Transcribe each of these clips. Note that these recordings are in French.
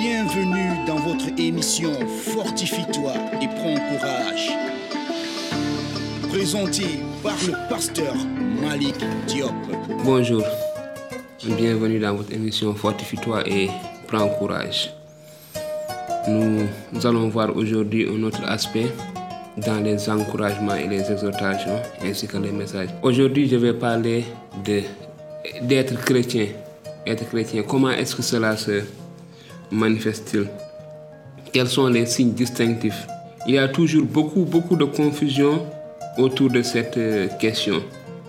Bienvenue dans votre émission Fortifie-toi et prends courage. Présenté par le pasteur Malik Diop. Bonjour, bienvenue dans votre émission Fortifie-toi et prends courage. Nous, allons voir aujourd'hui un autre aspect dans les encouragements et les exhortations ainsi que les messages. Aujourd'hui, je vais parler de d'être chrétien. Être chrétien, comment est-ce que cela se manifeste-t-il Quels sont les signes distinctifs? Il y a toujours beaucoup, beaucoup de confusion autour de cette euh, question.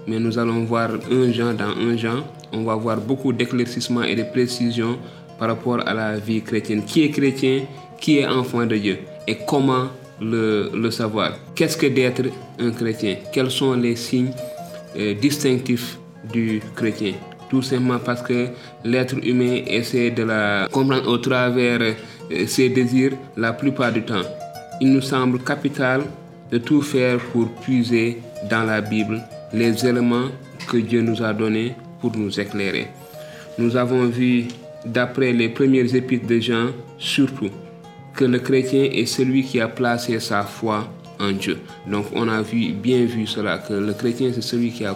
Mais nous allons voir un genre dans un genre. On va voir beaucoup d'éclaircissements et de précisions par rapport à la vie chrétienne. Qui est chrétien? Qui est enfant de Dieu? Et comment le, le savoir? Qu'est-ce que d'être un chrétien? Quels sont les signes euh, distinctifs du chrétien? Tout simplement parce que l'être humain essaie de la comprendre au travers euh, ses désirs la plupart du temps. Il nous semble capital de tout faire pour puiser dans la Bible les éléments que Dieu nous a donnés pour nous éclairer. Nous avons vu, d'après les premières épîtres de Jean, surtout, que le chrétien est celui qui a placé sa foi en Dieu. Donc on a vu, bien vu cela, que le chrétien c'est celui qui a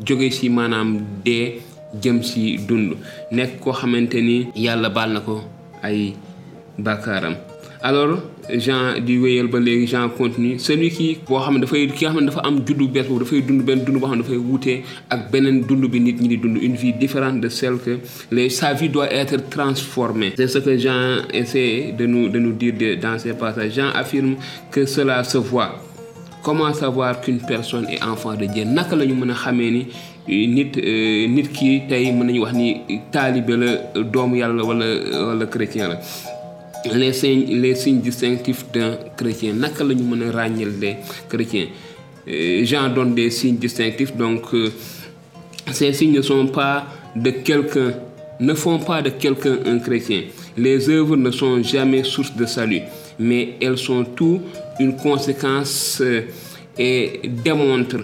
jóge ci maanaam dee jëm ci dund. Nekk koo xamante ni yàlla baal na ko ay bàkkaaram. Alors Jean di wéyal ba léegi Jean continue. Celui qui boo xam ne dafay ki nga ne dafa am juddu bees boobu dafay dund benn dund boo xam ne dafay wuutee ak beneen dund bi nit ñi di dund. Une vie différente de celle que les sa vie doit être transformée. C'est ce que Jean essaie de nous de nous dire de, dans ces passages. Jean affirme que cela se voit comment savoir qu'une personne est enfant de Dieu? Chrétien la. Les signes distinctifs d'un chrétien chrétiens? Jean donne des signes distinctifs donc ces signes ne sont pas de quelqu'un ne font pas de quelqu'un un chrétien. Les œuvres ne sont jamais source de salut mais elles sont tout une conséquence et démontre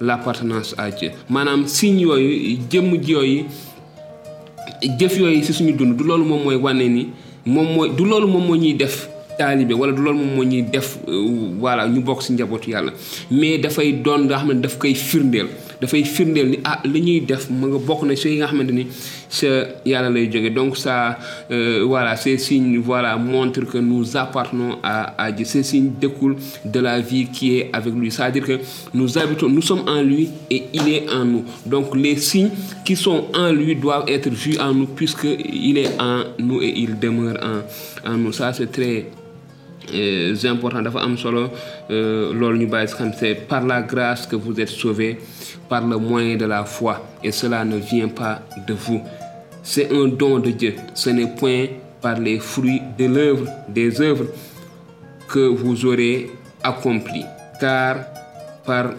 l'appartenance à Dieu. Maanaam signe yooyu yooyu jëf ci suñu dund du ni du def def voilà ñu ci mais dafay doon nga xam daf firndeel ni ah li ñuy def nga bokk na ci yi nga xamante ni sa yàlla lay donc ça euh, voilà ces signes voilà montrent que nous appartenons à, à Dieu. Ces signes découlent de la vie qui est avec lui. C'est-à-dire que nous habitons nous sommes en lui et il est en nous. Donc les signes qui sont en lui doivent être vus en nous puisque il est en nous et il demeure en, en nous. Ça c'est très euh, important dafa am solo loolu ñu c'est par la grâce que vous êtes sauvés par le moyen de la foi et cela ne vient pas de vous. C'est un don de Dieu ce n'est point par les fruits de l'œuvre des œuvres que vous aurez accompli car par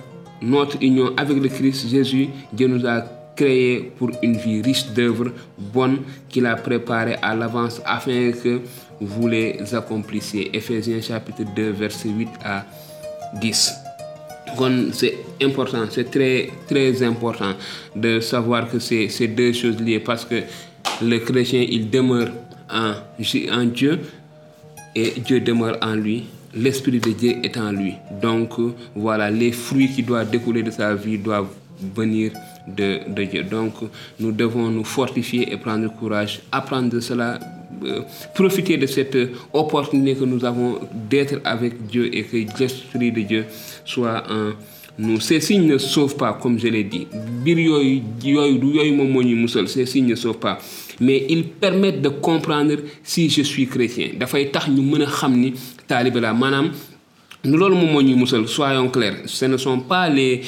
notre union avec le Christ Jésus Dieu nous a créés pour une vie riche d'œuvres bonnes qu'il a préparées à l'avance afin que vous les accomplissiez. Éphésiens chapitre 2 verset 8 à 10. Kon c'est important, c'est très très important de savoir que c'est ces deux choses liées parce que le chrétien il demeure en, en Dieu et Dieu demeure en lui. L'Esprit de Dieu est en lui. Donc voilà, les fruits qui doivent découler de sa vie doivent venir de, Dieu. Donc nous devons nous fortifier et prendre courage, apprendre de cela, euh, profiter de cette opportunité que nous avons d'être avec Dieu et que l'Esprit de Dieu soit en nous. Ces signes ne sauvent pas, comme je l'ai dit. Ces signes ne sauvent pas mais ils permettent de comprendre si je suis chrétien musal soyons clairs. Ce ne sont pas les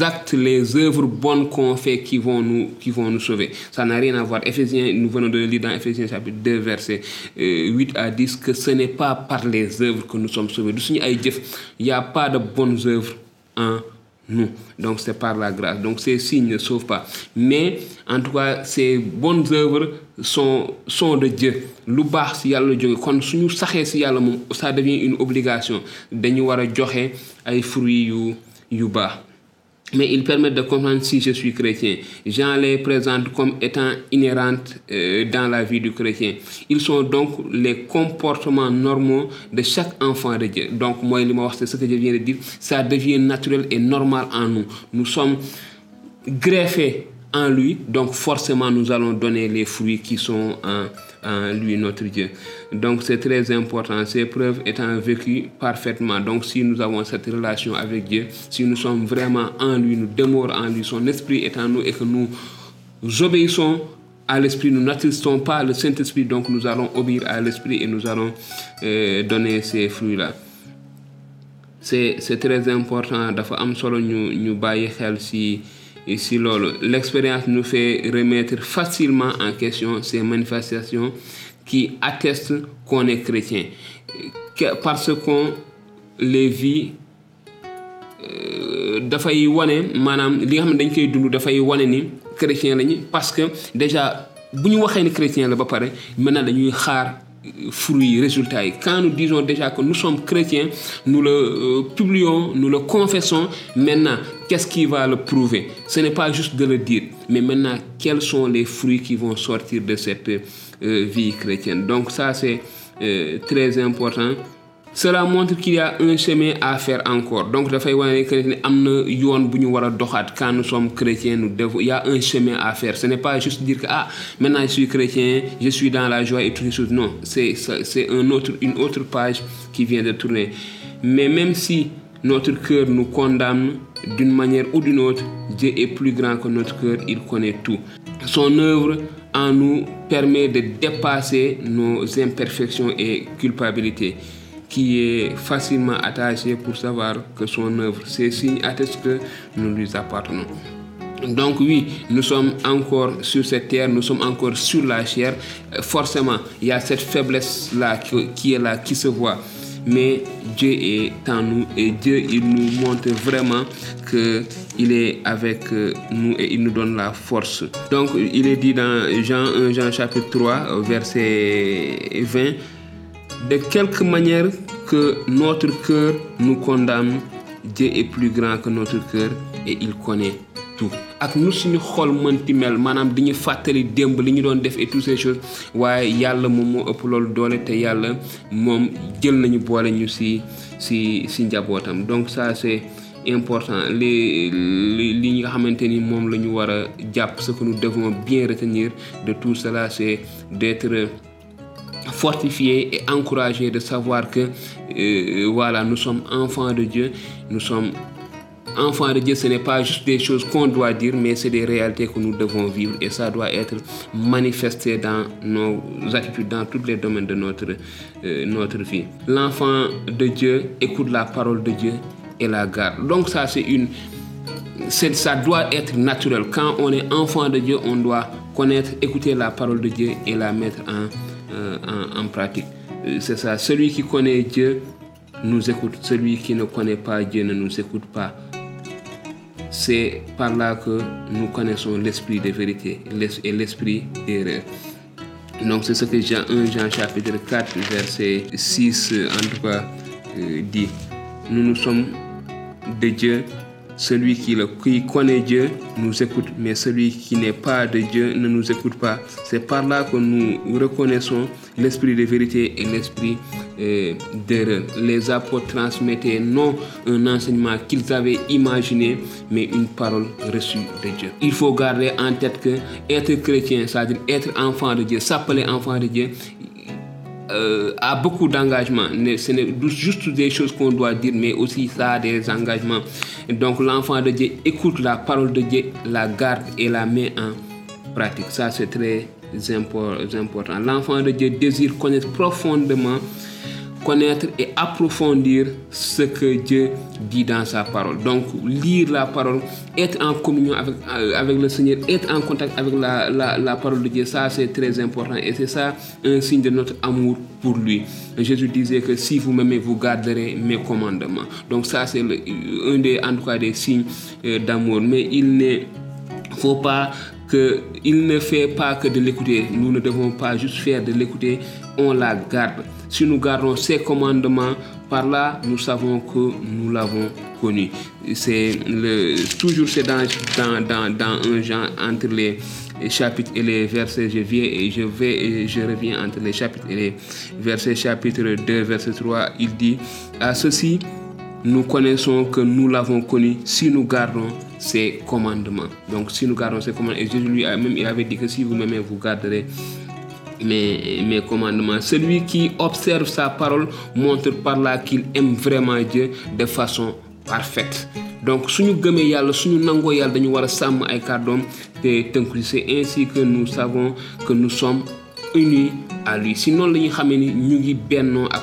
actes les œuvres bonnes qu'on fait qui vont nous qui vont nous sauver. Ça n'a rien à voir. Éphésiens nous venons de lire dans Éphésiens chapitre 2 verset euh, 8 à 10 que ce n'est pas par les œuvres que nous sommes sauvés. Il y a pas de bonnes œuvres en nous. Donc c'est par la grâce. Donc ces signes ne sauvent pas. Mais en tout cas, ces bonnes œuvres sont, de Dieu. lu baax si yàlla jóge kon suñu saxee si yàlla moom ça devient une obligation dañu war a joxe ay fruits yu mais ils permettent de comprendre si je suis chrétien. Jean les présente comme étant inhérentes euh, dans la vie du chrétien. Ils sont donc les comportements normaux de chaque enfant de Dieu. Donc, moi, c'est ce que je viens de dire. Ça devient naturel et normal en nous. Nous sommes greffés en lui, donc forcément nous allons donner les fruits qui sont en, en lui, notre Dieu. Donc c'est très important, ces preuves étant vécues parfaitement. Donc si nous avons cette relation avec Dieu, si nous sommes vraiment en lui, nous demeurons en lui, son esprit est en nous et que nous obéissons à l'esprit, nous n'attestons pas le Saint-Esprit, donc nous allons obéir à l'esprit et nous allons euh, donner ces fruits-là. C'est très important, dafa am solo ñu xel si l'expérience nous fait remettre facilement en question ces manifestations qui attestent qu'on est chrétien. Parce qu'on les vit euh, dafay wane maanaam li nga xam ne dañ koy dund dafay wane ni chrétien lañu parce que déjà bu ñu waxee ni chrétien la ba pare maintenant dañuy xaar fruits résultats quand nous disons déjà que nous sommes chrétiens nous le euh, publions nous le confessons maintenant qu'est-ce qui va le prouver? Ce n'est pas juste de le dire mais maintenant quels sont les fruits qui vont sortir de cette euh, vie chrétienne? Donc ça c'est euh, très important cela montre qu'il y a un chemin à faire encore. Donc dafay wane que quand nous sommes chrétiens il y a un chemin à faire. Ce n'est pas juste dire que ah maintenant je suis chrétien je suis dans la joie et toutes ces choses. Non c'est c'est une autre page qui vient de tourner. Mais même si notre cœur nous condamne d'une manière ou d'une autre Dieu est plus grand que notre cœur il connaît tout. Son œuvre en nous permet de dépasser nos imperfections et culpabilités qui est facilement attaché pour savoir que son œuvre, ces signes attestent que nous lui appartenons. Donc oui, nous sommes encore sur cette terre, nous sommes encore sur la chair. Euh, Forcément, il y a cette faiblesse-là qui, est là, qui se voit. Mais Dieu est en nous et Dieu, il nous montre vraiment qu'il est avec euh, nous et il nous donne la force. Donc, il est dit dans Jean 1, Jean chapitre 3, euh, verset 20, de quelque manière que notre cœur nous condamne, Dieu est plus grand que notre cœur et il connaît tout. ak nu suñu xol mënti mel maanaam di ñu fàttali démb doon def et toutes ces choses waaye yàlla moom moo ëpp loolu doole te yàlla moom jël nañu boole ñu si si si njabootam donc ça c'est important li li nga xamante ni a ce que nous devons bien retenir de tout cela c'est d'être fortifié et encouragé de savoir que euh, voilà nous sommes enfants de Dieu. Nous sommes enfants de Dieu ce n'est pas juste des choses qu'on doit dire mais c'est des réalités que nous devons vivre et ça doit être manifesté dans nos attitudes dans tous les domaines de notre euh, notre vie. L'enfant de Dieu écoute la parole de Dieu et la garde. Donc ça c'est une ça doit être naturel. Quand on est enfant de Dieu, on doit connaître, écouter la parole de Dieu et la mettre en, euh, en, pratique. Euh, C'est ça. Celui qui connaît Dieu nous écoute. Celui qui ne connaît pas Dieu ne nous écoute pas. C'est par là que nous connaissons l'esprit de vérité et l'esprit d'erreur. Donc c'est ce que Jean 1 Jean chapitre 4 verset 6 euh, en tout cas euh, dit. Nous nous sommes de Dieu. Celui qui, le, qui connaît Dieu nous écoute, mais celui qui n'est pas de Dieu ne nous écoute pas. C'est par là que nous reconnaissons l'esprit de vérité et l'esprit euh, d'erreur. Les apôtres transmettaient non un enseignement qu'ils avaient imaginé, mais une parole reçue de Dieu. Il faut garder en tête que être chrétien, c'est-à-dire être enfant de Dieu, s'appeler enfant de Dieu, euh, a beaucoup d'engagements. Ce n'est juste des choses qu'on doit dire, mais aussi ça a des engagements. Donc l'enfant de Dieu écoute la parole de Dieu, la garde et la met en pratique. Ça, c'est très important. L'enfant de Dieu désire connaître profondément connaître et approfondir ce que Dieu dit dans sa parole. Donc, lire la parole, être en communion avec, euh, avec le Seigneur, être en contact avec la, la, la parole de Dieu, ça c'est très important. Et c'est ça un signe de notre amour pour lui. Jésus disait que si vous m'aimez, vous garderez mes commandements. Donc, ça c'est un des, en des signes euh, d'amour. Mais il ne faut pas que il ne fait pas que de l'écouter. Nous ne devons pas juste faire de l'écouter, on la garde. Si nous gardons ses commandements, par là, nous savons que nous l'avons connu. C'est toujours c'est dans, dans, dans, un genre entre les chapitres et les versets. Je viens et je vais et je reviens entre les chapitres et les versets. Chapitre 2, verset 3, il dit À ceci, nous connaissons que nous l'avons connu si nous gardons ses commandements. Donc, si nous gardons ses commandements, et Jésus lui même il avait dit que si vous m'aimez, vous garderez mes, mes commandements. Celui qui observe sa parole montre par là qu'il aime vraiment Dieu de façon parfaite. donc suñu gëmee yàlla suñu nangoo yàlla dañu war a sàmm c'est ainsi que nous savons que nous sommes unis à lui. Sinon ak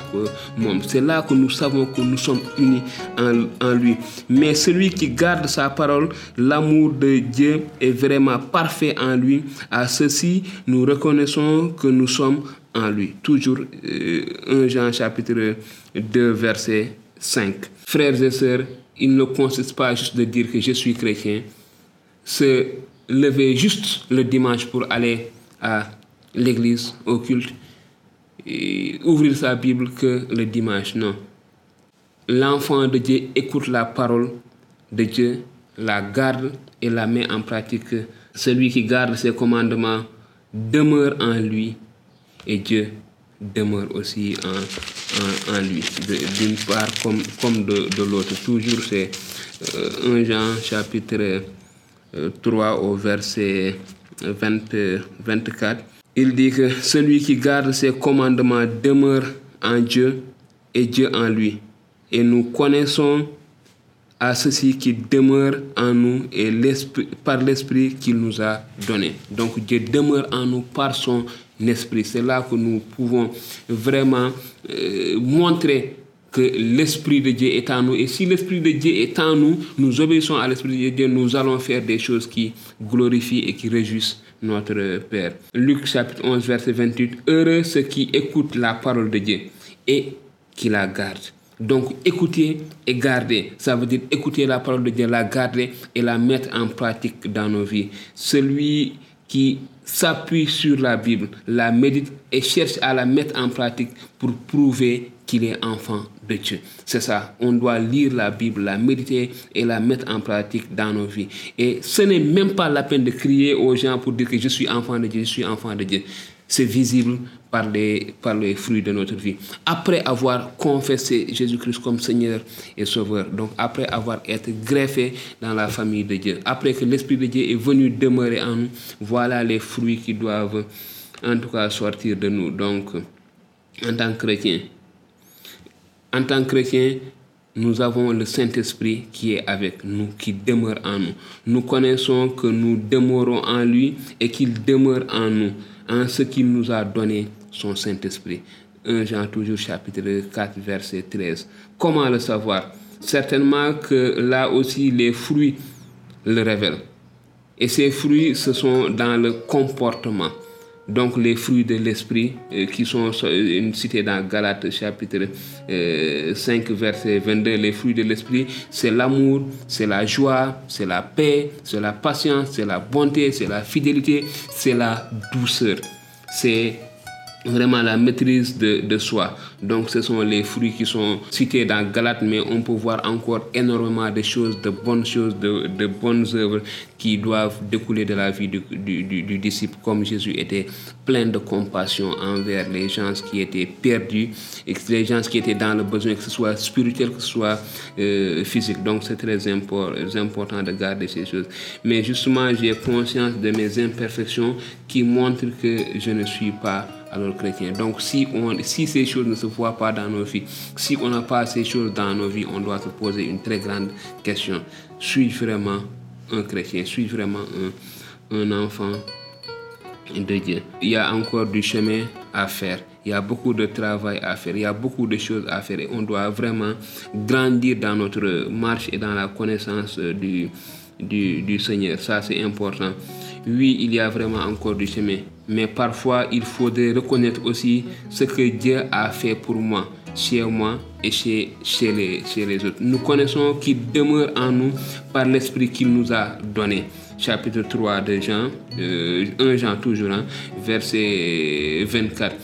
moom. C'est là que nous savons que nous sommes unis en, en lui. Mais celui qui garde sa parole l'amour de Dieu est vraiment parfait en lui. À ceci nous reconnaissons que nous sommes en lui. Toujours euh, 1 Jean chapitre 2 verset 5 frères et sœurs il ne consiste pas juste de dire que je suis chrétien. Se lever juste le dimanche pour aller à l'église, au culte, et ouvrir sa Bible que le dimanche. Non. L'enfant de Dieu écoute la parole de Dieu, la garde et la met en pratique. Celui qui garde ses commandements demeure en lui et Dieu demeure aussi en, en, lui. D'une part comme, comme de, l'autre. Toujours c'est euh, 1 Jean chapitre euh, 3 au verset 20, 24 il dit que celui qui garde ses commandements demeure en Dieu et Dieu en lui. Et nous connaissons à ceci qui demeure en nous et par l'esprit qu'il nous a donné. Donc Dieu demeure en nous par son esprit. C'est là que nous pouvons vraiment euh, montrer que l'Esprit de Dieu est en nous. Et si l'Esprit de Dieu est en nous, nous obéissons à l'Esprit de Dieu, nous allons faire des choses qui glorifient et qui réjouissent notre Père. Luc chapitre 11, verset 28. Heureux ceux qui écoutent la parole de Dieu et qui la gardent. Donc écouter et garder, ça veut dire écouter la parole de Dieu, la garder et la mettre en pratique dans nos vies. Celui qui s'appuie sur la Bible, la médite et cherche à la mettre en pratique pour prouver qu'il est enfant de Dieu. C'est ça, on doit lire la Bible, la méditer et la mettre en pratique dans nos vies. Et ce n'est même pas la peine de crier aux gens pour dire que je suis enfant de Dieu, je suis enfant de Dieu. C'est visible par les, par les fruits de notre vie. Après avoir confessé Jésus-Christ comme Seigneur et Sauveur, donc après avoir été greffé dans la famille de Dieu, après que l'Esprit de Dieu est venu demeurer en nous, voilà les fruits qui doivent en tout cas sortir de nous. Donc, en tant chrétien, en tant que chrétien, nous avons le Saint-Esprit qui est avec nous, qui demeure en nous. Nous connaissons que nous demeurons en lui et qu'il demeure en nous, en ce qu'il nous a donné son Saint-Esprit. 1 Jean toujours chapitre 4 verset 13. Comment le savoir? Certainement que là aussi les fruits le révèlent. Et ces fruits, ce sont dans le comportement donc les fruits de l'esprit euh, qui sont euh, cités dans Galates chapitre euh, 5 verset 22 les fruits de l'esprit c'est l'amour c'est la joie c'est la paix c'est la patience c'est la bonté c'est la fidélité c'est la douceur c'est vraiment la maîtrise de, soi. Donc ce sont les fruits qui sont cités dans Galate, mais on peut voir encore énormément de choses, de bonnes choses, de, bonnes œuvres qui doivent découler de la vie du, disciple, comme Jésus était plein de compassion envers les gens qui étaient perdus, et les gens qui étaient dans le besoin, que ce soit spirituel, que ce soit euh, physique. Donc c'est très important de garder ces choses. Mais justement, j'ai conscience de mes imperfections qui montrent que je ne suis pas alors chrétien. Donc si, on, si ces choses ne se voient pas dans nos vies, si on n'a pas ces choses dans nos vies, on doit se poser une très grande question. Suis-je vraiment un chrétien? Suis-je vraiment un, un enfant de Dieu? Il y a encore du chemin à faire. Il y a beaucoup de travail à faire, il y a beaucoup de choses à faire et on doit vraiment grandir dans notre marche et dans la connaissance du, du Seigneur. Ça, c'est important. Oui, il y a vraiment encore du chemin, mais parfois il faudrait reconnaître aussi ce que Dieu a fait pour moi, chez moi et chez, les, autres. Nous connaissons qu'il demeure en nous par l'Esprit qu'il nous a donné. Chapitre 3 de Jean, euh, 1 Jean toujours, hein, verset 24.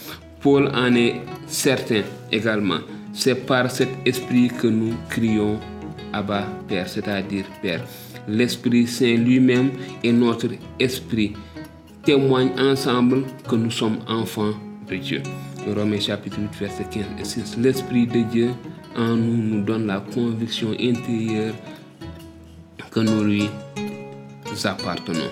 Paul en est certain également. C'est par cet esprit que nous crions Abba Père, c'est-à-dire Père. L'Esprit Saint lui-même et notre esprit témoignent ensemble que nous sommes enfants de Dieu. Romains chapitre 8, verset 15 et 6. L'Esprit de Dieu en nous nous donne la conviction intérieure que nous lui appartenons.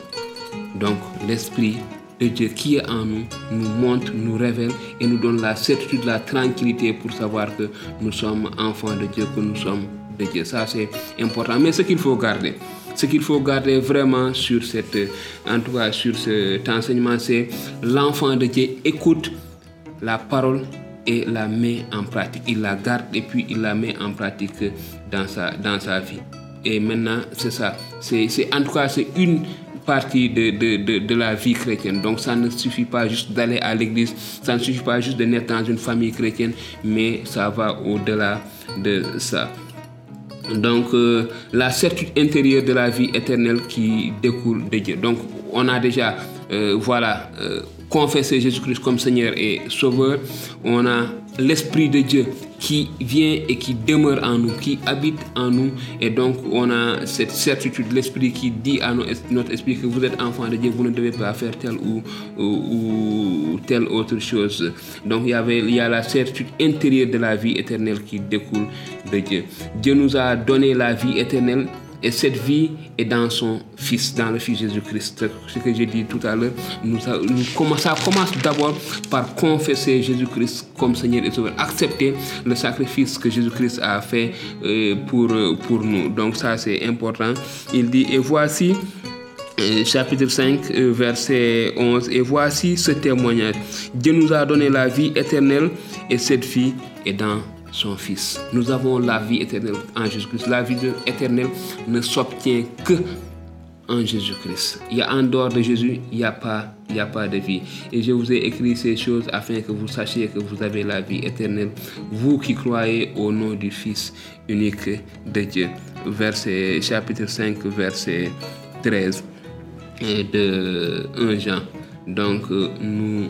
Donc l'Esprit de Dieu qui est en nous nous montre, nous révèle et nous donne la certitude, la tranquillité pour savoir que nous sommes enfants de Dieu, que nous sommes de Dieu. Ça, c'est important. Mais ce qu'il faut garder, ce qu'il faut garder vraiment sur cette, en tout cas sur cet enseignement, c'est l'enfant de Dieu écoute la parole et la met en pratique. Il la garde et puis il la met en pratique dans sa, dans sa vie. Et maintenant, c'est ça. C'est, en tout cas, c'est une partie de, de, de, de, la vie chrétienne. Donc ça ne suffit pas juste d'aller à l'église, ça ne suffit pas juste de naître dans une famille chrétienne, mais ça va au-delà de ça. Donc euh, la certitude intérieure de la vie éternelle qui découle de Dieu. Donc on a déjà, euh, voilà, euh, confessé Jésus-Christ comme Seigneur et Sauveur. On a l'Esprit de Dieu qui vient et qui demeure en nous, qui habite en nous. Et donc, on a cette certitude, l'Esprit qui dit à notre esprit que vous êtes enfant de Dieu, vous ne devez pas faire telle ou, telle autre chose. Donc, il y a la certitude intérieure de la vie éternelle qui découle de Dieu. Dieu nous a donné la vie éternelle et cette vie est dans son Fils, dans le Fils Jésus-Christ. Ce que j'ai dit tout à l'heure, nous, nous, ça commence d'abord par confesser Jésus-Christ comme Seigneur et Sauveur, accepter le sacrifice que Jésus-Christ a fait euh, pour, pour nous. Donc ça, c'est important. Il dit, et voici, chapitre 5, verset 11, et voici ce témoignage. Dieu nous a donné la vie éternelle et cette vie est dans son Fils. Nous avons la vie éternelle en Jésus-Christ. La vie éternelle ne s'obtient que en Jésus-Christ. Il y a en dehors de Jésus, il n'y a pas, il n'y a pas de vie. Et je vous ai écrit ces choses afin que vous sachiez que vous avez la vie éternelle, vous qui croyez au nom du Fils unique de Dieu. Verset chapitre 5, verset 13 de 1 Jean. Donc nous nous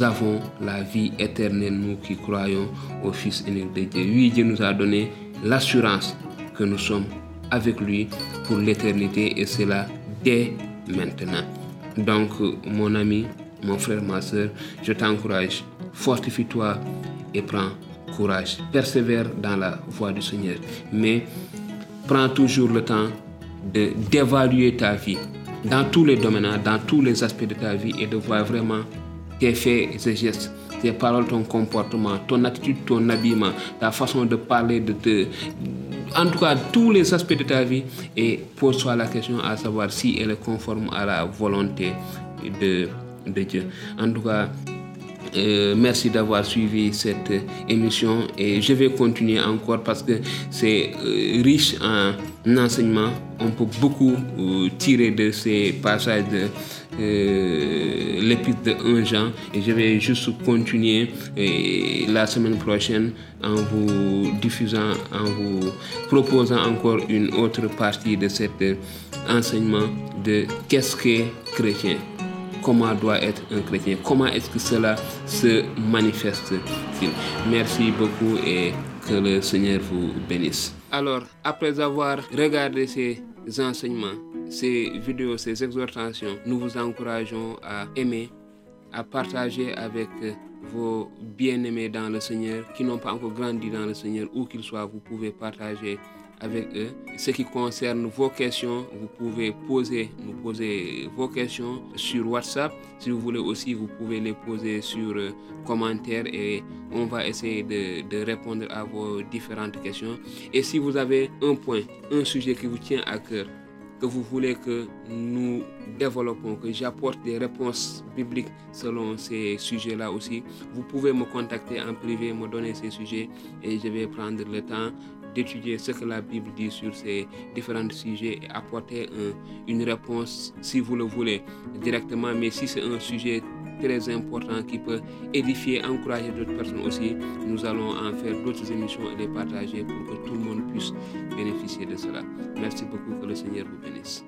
avons la vie éternelle, nous qui croyons au Fils unique de Dieu. Oui, Dieu nous a donné l'assurance que nous sommes avec lui pour l'éternité et cela dès maintenant. Donc, mon ami, mon frère, ma soeur, je t'encourage, fortifie-toi et prends courage. Persévère dans la voie du Seigneur. Mais prends toujours le temps d'évaluer ta vie dans tous les domaines, dans tous les aspects de ta vie et de voir vraiment tes faits et tes gestes, tes paroles, ton comportement, ton attitude, ton habillement, ta façon de parler, de te... En tout cas, tous les aspects de ta vie et pose-toi la question à savoir si elle est conforme à la volonté de, de Dieu. En tout cas, euh, merci d'avoir suivi cette émission et je vais continuer encore parce que c'est euh, riche en enseignements. On peut beaucoup euh, tirer de ces passages l'épître de 1 Jean et je vais juste continuer la semaine prochaine en vous diffusant, en vous proposant encore une autre partie de cet enseignement de qu'est-ce que chrétien comment doit être un chrétien, comment est-ce que cela se manifeste-t-il. Merci beaucoup et que le Seigneur vous bénisse. Alors, après avoir regardé ces enseignements, ces vidéos, ces exhortations, nous vous encourageons à aimer, à partager avec vos bien-aimés dans le Seigneur qui n'ont pas encore grandi dans le Seigneur, où qu'ils soient, vous pouvez partager avec eux. Ce qui concerne vos questions, vous pouvez poser, nous poser vos questions sur WhatsApp. Si vous voulez aussi, vous pouvez les poser sur euh, commentaires et on va essayer de, de, répondre à vos différentes questions. Et si vous avez un point, un sujet qui vous tient à cœur, que vous voulez que nous développons, que j'apporte des réponses bibliques selon ces sujets-là aussi, vous pouvez me contacter en privé, me donner ces sujets et je vais prendre le temps d'étudier ce que la Bible dit sur ces différents sujets et apporter une réponse si vous le voulez directement. Mais si c'est un sujet très important qui peut édifier, encourager d'autres personnes aussi, nous allons en faire d'autres émissions et les partager pour que tout le monde puisse bénéficier de cela. Merci beaucoup, que le Seigneur vous bénisse.